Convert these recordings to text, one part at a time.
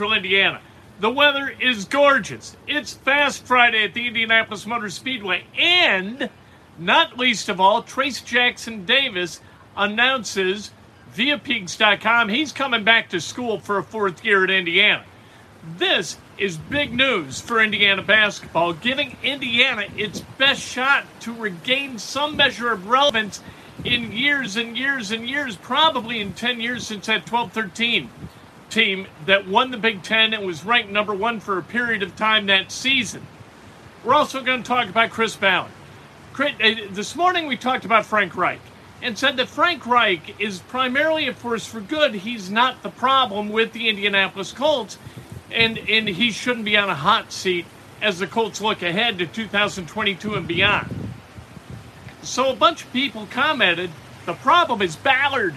Central Indiana. The weather is gorgeous. It's Fast Friday at the Indianapolis Motor Speedway. And, not least of all, Trayce Jackson Davis announces via Peegs.com he's coming back to school for a fourth year at Indiana. This is big news for Indiana basketball, giving Indiana its best shot to regain some measure of relevance in years and years and years, probably in 10 years since that 12 13 team that won the Big Ten and was ranked number one for a period of time that season. We're also going to talk about Chris Ballard. Uh, this morning we talked about Frank Reich and said that Frank Reich is primarily a force for good. He's not the problem with the Indianapolis Colts, and, and he shouldn't be on a hot seat as the Colts look ahead to 2022 and beyond. So a bunch of people commented, the problem is Ballard.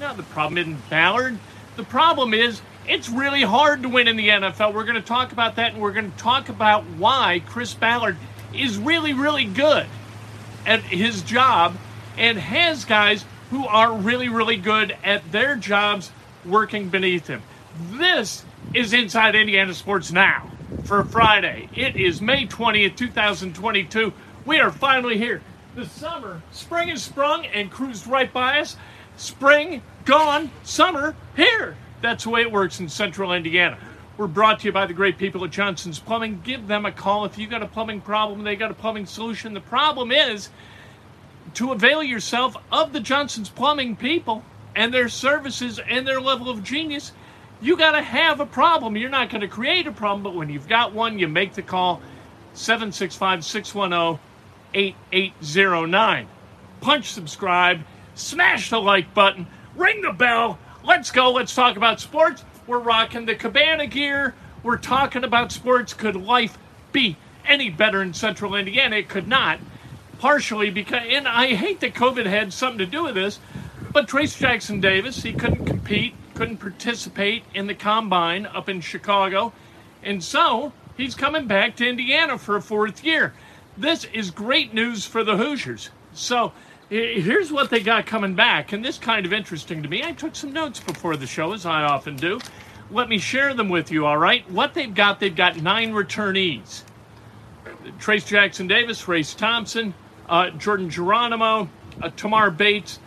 No, the problem isn't Ballard. The problem is it's really hard to win in the NFL. We're going to talk about that, and we're going to talk about why Chris Ballard is really, really good at his job and has guys who are really, really good at their jobs working beneath him. This is Inside Indiana Sports Now for Friday. It is May 20th, 2022. We are finally here. The summer, spring has sprung and cruised right by us. Spring gone, summer here. That's the way it works in central Indiana. We're brought to you by the great people at Johnson's Plumbing. Give them a call if you've got a plumbing problem, they got a plumbing solution. The problem is to avail yourself of the Johnson's Plumbing people and their services and their level of genius. You got to have a problem. You're not going to create a problem, but when you've got one, you make the call 765 610 8809. Punch subscribe, smash the like button ring the bell. Let's go. Let's talk about sports. We're rocking the cabana gear. We're talking about sports. Could life be any better in central Indiana? It could not. Partially because, and I hate that COVID had something to do with this, but Trayce Jackson Davis, he couldn't compete, couldn't participate in the combine up in Chicago. And so he's coming back to Indiana for a fourth year. This is great news for the Hoosiers. So, Here's what they got coming back, and this kind of interesting to me. I took some notes before the show, as I often do. Let me share them with you, all right? What they've got, they've got nine returnees Trayce Jackson Davis, Race Thompson, uh, Jordan Geronimo, uh, Tamar Bates,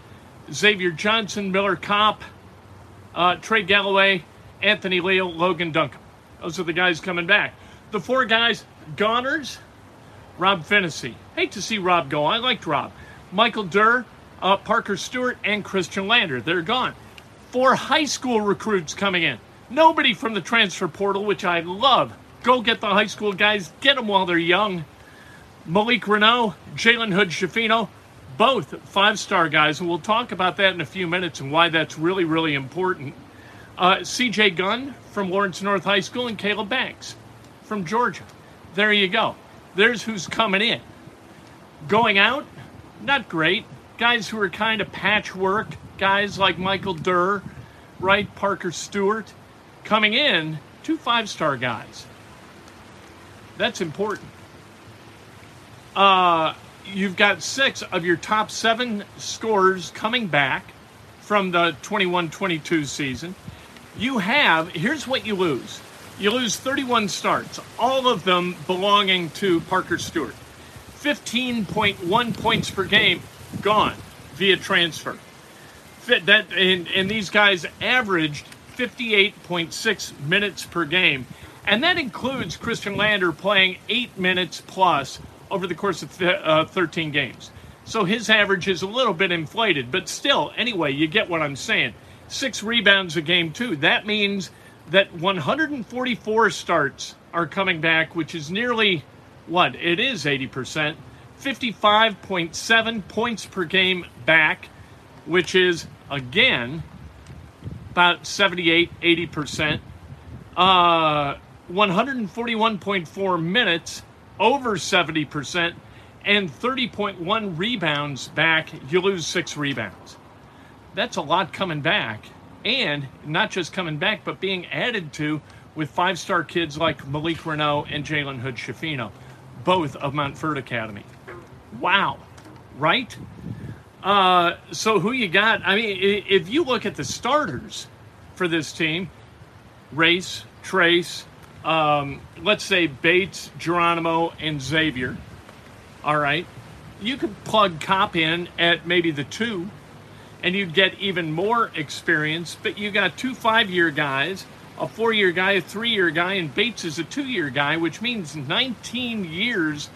Xavier Johnson, Miller Kopp, uh, Trey Galloway, Anthony Leal, Logan Duncan. Those are the guys coming back. The four guys, goners, Rob Phinisee. Hate to see Rob go. I liked Rob. Michael Durr, uh, Parker Stewart, and Christian Lander. They're gone. Four high school recruits coming in. Nobody from the transfer portal, which I love. Go get the high school guys, get them while they're young. Malik Reneau, Jalen Hood Schifino, both five star guys, and we'll talk about that in a few minutes and why that's really, really important. Uh, CJ Gunn from Lawrence North High School and Caleb Banks from Georgia. There you go. There's who's coming in. Going out, not great. Guys who are kind of patchwork, guys like Michael Durr, right? Parker Stewart, coming in, two five star guys. That's important. Uh, you've got six of your top seven scorers coming back from the 21 22 season. You have, here's what you lose you lose 31 starts, all of them belonging to Parker Stewart. 15.1 points per game gone via transfer. That and, and these guys averaged 58.6 minutes per game, and that includes Christian Lander playing eight minutes plus over the course of th- uh, 13 games. So his average is a little bit inflated, but still, anyway, you get what I'm saying. Six rebounds a game, too. That means that 144 starts are coming back, which is nearly what? It is 80%. 55.7 points per game back, which is, again, about 78, 80%. Uh, 141.4 minutes, over 70%, and 30.1 rebounds back. You lose six rebounds. That's a lot coming back. And not just coming back, but being added to with five star kids like Malik Reneau and Jalen Hood Schifino both of Montverde Academy. Wow, right? Uh, so who you got? I mean, if you look at the starters for this team, Race, Trayce, um, let's say Bates, Geronimo, and Xavier. All right. You could plug Kopp in at maybe the two, and you'd get even more experience, but you got two five year guys, a four year guy, a three year guy, and Bates is a two year guy, which means 19 years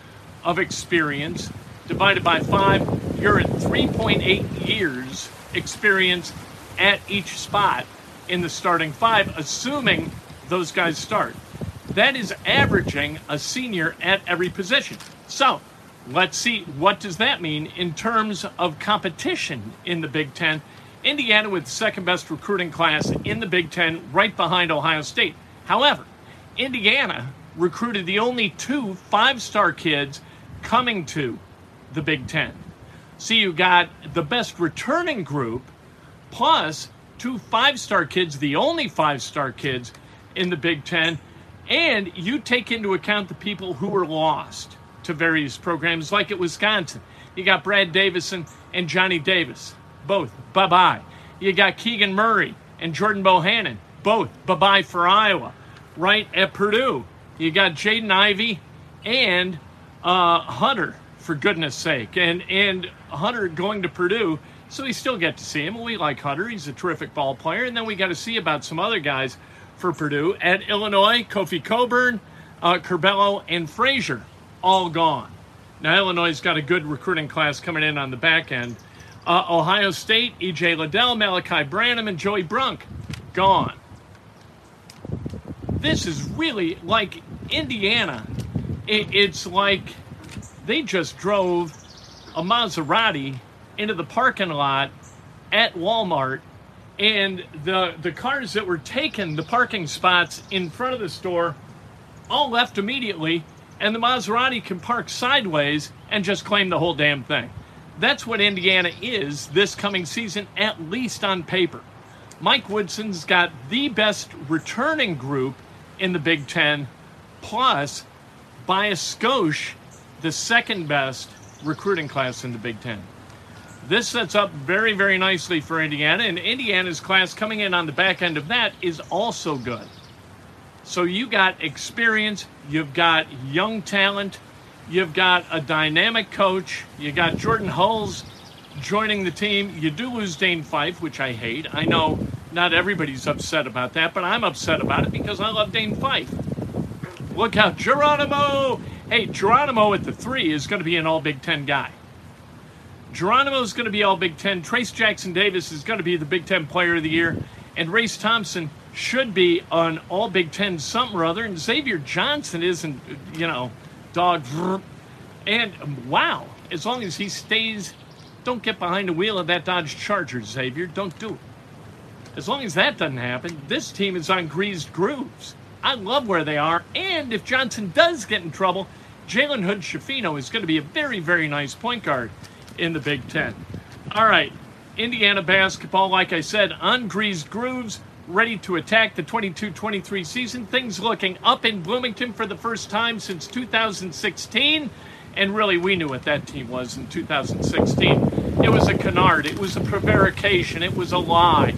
of experience divided by five. You're at 3.8 years experience at each spot in the starting five, assuming those guys start. That is averaging a senior at every position. So let's see what does that mean in terms of competition in the Big Ten. Indiana with second best recruiting class in the Big Ten, right behind Ohio State. However, Indiana recruited the only two five-star kids coming to the Big Ten. So you got the best returning group plus two five star kids, the only five star kids in the Big Ten, and you take into account the people who were lost to various programs, like at Wisconsin. You got Brad Davison and Johnny Davis, both bye bye. You got Keegan Murray and Jordan Bohannon, both bye bye for Iowa. Right at Purdue, you got Jaden Ivey and uh, Hunter, for goodness sake, and and Hunter going to Purdue so we still get to see him. We like Hunter. He's a terrific ball player. And then we got to see about some other guys for Purdue. At Illinois, Kofi Cockburn, uh, Curbelo, and Frazier, all gone. Now, Illinois has got a good recruiting class coming in on the back end. Uh, Ohio State, E.J. Liddell, Malaki Branham, and Joey Brunk, gone. This is really like Indiana. It, it's like they just drove a Maserati into the parking lot at Walmart and the the cars that were taken the parking spots in front of the store all left immediately and the Maserati can park sideways and just claim the whole damn thing. That's what Indiana is this coming season at least on paper. Mike Woodson's got the best returning group in the Big 10 plus by a skosh the second best recruiting class in the Big 10 this sets up very, very nicely for Indiana, and Indiana's class coming in on the back end of that is also good. So you got experience, you've got young talent, you've got a dynamic coach, you got Jordan Hulls joining the team. You do lose Dane Fife, which I hate. I know not everybody's upset about that, but I'm upset about it because I love Dane Fife. Look out, Geronimo! Hey, Geronimo at the three is going to be an all Big Ten guy. Geronimo is going to be all Big Ten. Trayce Jackson Davis is going to be the Big Ten Player of the Year. And Race Thompson should be on all Big Ten something or other. And Xavier Johnson isn't, you know, dog. And wow, as long as he stays, don't get behind the wheel of that Dodge Charger, Xavier. Don't do it. As long as that doesn't happen, this team is on greased grooves. I love where they are. And if Johnson does get in trouble, Jalen Hood Schifino is going to be a very, very nice point guard in the Big Ten. All right, Indiana basketball, like I said, ungreased grooves, ready to attack the 22 23 season. Things looking up in Bloomington for the first time since 2016. And really, we knew what that team was in 2016. It was a canard, it was a prevarication, it was a lie.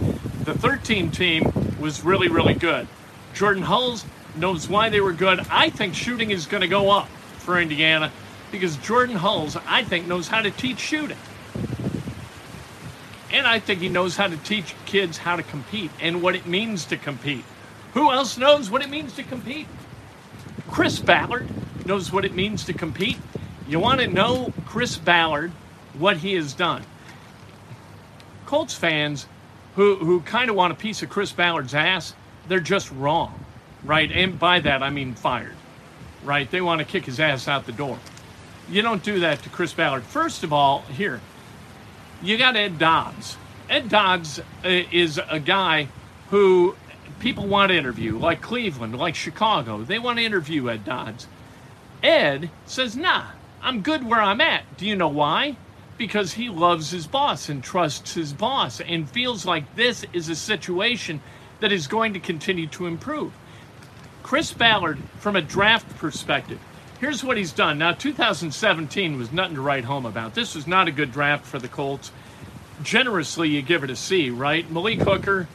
The 13 team was really, really good. Jordan Hulls knows why they were good. I think shooting is going to go up for Indiana because Jordan Hulls, I think, knows how to teach shooting. And I think he knows how to teach kids how to compete and what it means to compete. Who else knows what it means to compete? Chris Ballard knows what it means to compete. You want to know Chris Ballard, what he has done. Colts fans who, who kind of want a piece of Chris Ballard's ass, they're just wrong, right? And by that, I mean fired, right? They want to kick his ass out the door. You don't do that to Chris Ballard. First of all, here, you got Ed Dodds. Ed Dodds uh, is a guy who people want to interview, like Cleveland, like Chicago. They want to interview Ed Dodds. Ed says, nah, I'm good where I'm at. Do you know why? Because he loves his boss and trusts his boss and feels like this is a situation that is going to continue to improve. Chris Ballard, from a draft perspective, here's what he's done. Now, 2017 was nothing to write home about. This was not a good draft for the Colts. Generously, you give it a C, right? Malik Hooker,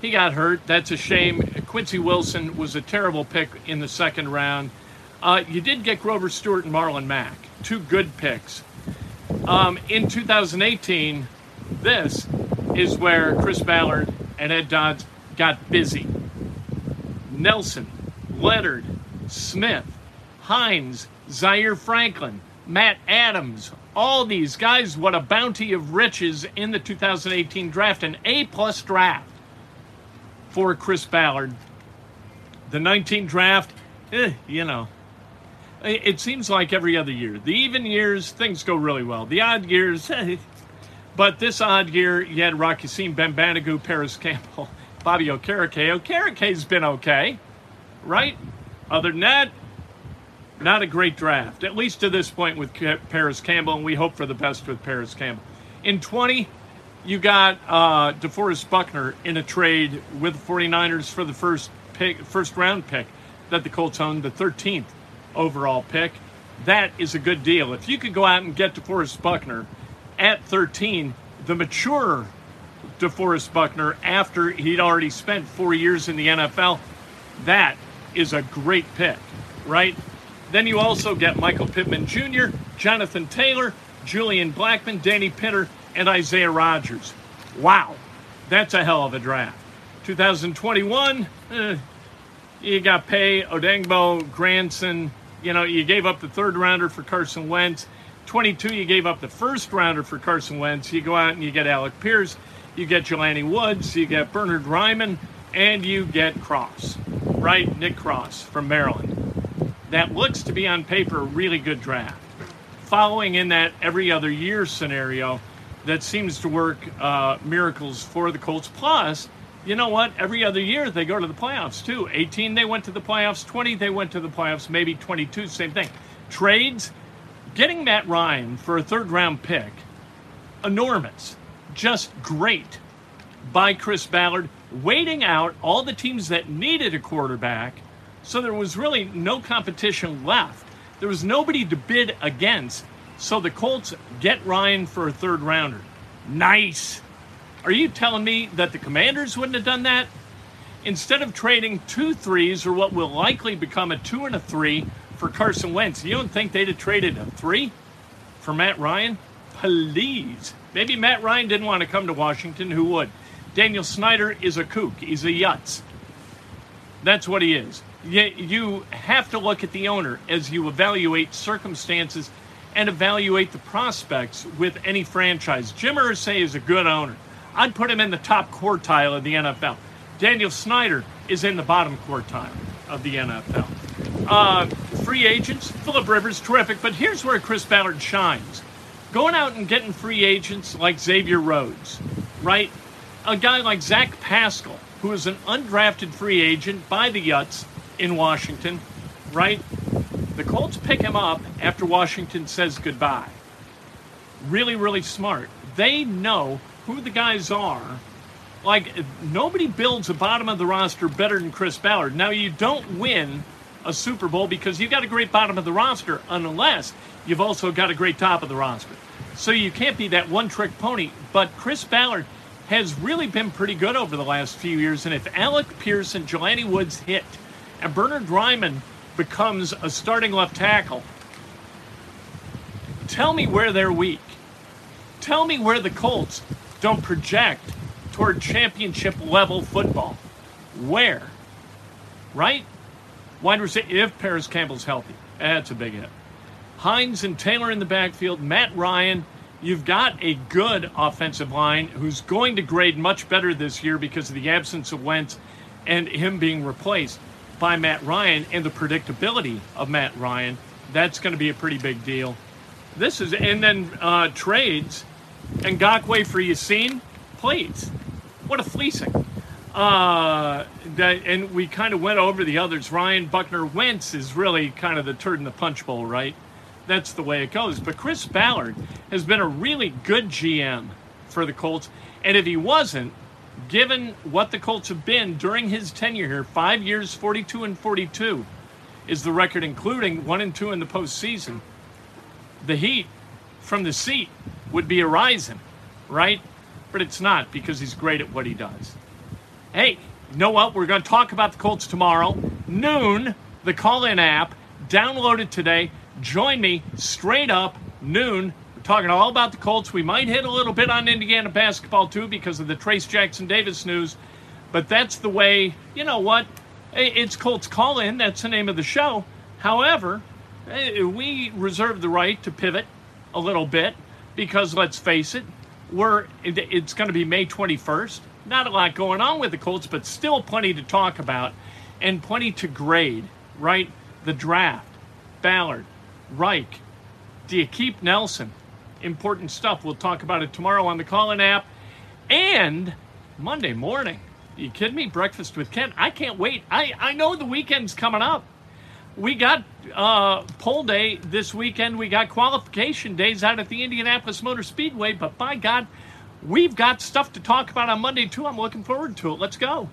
he got hurt. That's a shame. Quincy Wilson was a terrible pick in the second round. Uh, you did get Grover Stewart and Marlon Mack, two good picks. Um, in 2018, this is where Chris Ballard and Ed Dodds got busy. Nelson, Leonard, Smith, Hines, Zaire Franklin, Matt Adams, all these guys, what a bounty of riches in the 2018 draft, an A plus draft for Chris Ballard. The 19 draft, eh, you know, it seems like every other year. The even years, things go really well. The odd years, eh. but this odd year, you had Rock Ya-Sin Ben Parris Campbell, Bobby Okereke. Okereke's been okay, right? Other than that, not a great draft, at least to this point with Parris Campbell, and we hope for the best with Parris Campbell. In 20, you got uh, DeForest Buckner in a trade with the 49ers for the first pick, first round pick that the Colts owned, the 13th overall pick. That is a good deal. If you could go out and get DeForest Buckner at 13, the mature DeForest Buckner after he'd already spent four years in the NFL, that is a great pick, right? Then you also get Michael Pittman Jr., Jonathan Taylor, Julian Blackmon, Danny Pinter, and Isaiah Rodgers. Wow, that's a hell of a draft. 2021, eh, you got Paye, Odeyingbo, Granson. You know, you gave up the third rounder for Carson Wentz. 22, you gave up the first rounder for Carson Wentz. You go out and you get Alec Pierce, you get Jelani Woods, you get Bernard Raimann, and you get Cross, right? Nick Cross from Maryland. That looks to be on paper a really good draft. Following in that every other year scenario, that seems to work uh, miracles for the Colts. Plus, you know what? Every other year they go to the playoffs too. 18 they went to the playoffs, 20 they went to the playoffs, maybe 22, same thing. Trades, getting Matt Ryan for a third round pick, enormous, just great by Chris Ballard, waiting out all the teams that needed a quarterback. So there was really no competition left. There was nobody to bid against so the Colts get Ryan for a third rounder. Nice. Are you telling me that the Commanders wouldn't have done that? Instead of trading two threes or what will likely become a two and a three for Carson Wentz, you don't think they'd have traded a three for Matt Ryan? Please. Maybe Matt Ryan didn't want to come to Washington. Who would? Daniel Snyder is a kook. He's a yutz. That's what he is. You have to look at the owner as you evaluate circumstances and evaluate the prospects with any franchise. Jim Irsay is a good owner. I'd put him in the top quartile of the NFL. Daniel Snyder is in the bottom quartile of the NFL. Uh, free agents, Philip Rivers, terrific. But here's where Chris Ballard shines. Going out and getting free agents like Xavier Rhodes, right? A guy like Zach Pascal, who is an undrafted free agent by the Yuts in Washington, right? The Colts pick him up after Washington says goodbye. Really, really smart. They know who the guys are. Like, nobody builds a bottom of the roster better than Chris Ballard. Now, you don't win a Super Bowl because you've got a great bottom of the roster unless you've also got a great top of the roster. So you can't be that one trick pony. But Chris Ballard has really been pretty good over the last few years. And if Alec Pierce and Jelani Woods hit, and Bernard Raimann becomes a starting left tackle, tell me where they're weak. Tell me where the Colts don't project toward championship level football. Where? Right? Wide receiver, if Parris Campbell's healthy. That's a big hit. Hines and Taylor in the backfield, Matt Ryan. You've got a good offensive line who's going to grade much better this year because of the absence of Wentz and him being replaced by Matt Ryan and the predictability of Matt Ryan, that's going to be a pretty big deal. This is, and then uh, trades, Ngakoue for Ya-Sin, please. What a fleecing. Uh, that, and we kind of went over the others. Ryan Buckner Wentz is really kind of the turd in the punch bowl, right? That's the way it goes. But Chris Ballard has been a really good GM for the Colts. And if he wasn't, given what the Colts have been during his tenure here, five years, 42 and 42 is the record, including one and two in the postseason. The heat from the seat would be arising, right? But it's not because he's great at what he does. Hey, You know what? We're going to talk about the Colts tomorrow. Noon, the call in app. Download it today. Join me straight up, noon. Talking all about the Colts. We might hit a little bit on Indiana basketball too because of the Trayce Jackson Davis news. But that's the way, you know what? It's Colts Call In. That's the name of the show. However, eh, we reserve the right to pivot a little bit because let's face it, we're it's going to be May 21st. Not a lot going on with the Colts, but still plenty to talk about and plenty to grade, right? The draft, Ballard, Reich. Do you keep Nelson? Important stuff. We'll talk about it tomorrow on the Callin app and Monday morning. Are you kidding me? Breakfast with Kent. I can't wait. I, I know the weekend's coming up. We got uh, pole day this weekend. We got qualification days out at the Indianapolis Motor Speedway. But by God, we've got stuff to talk about on Monday, too. I'm looking forward to it. Let's go.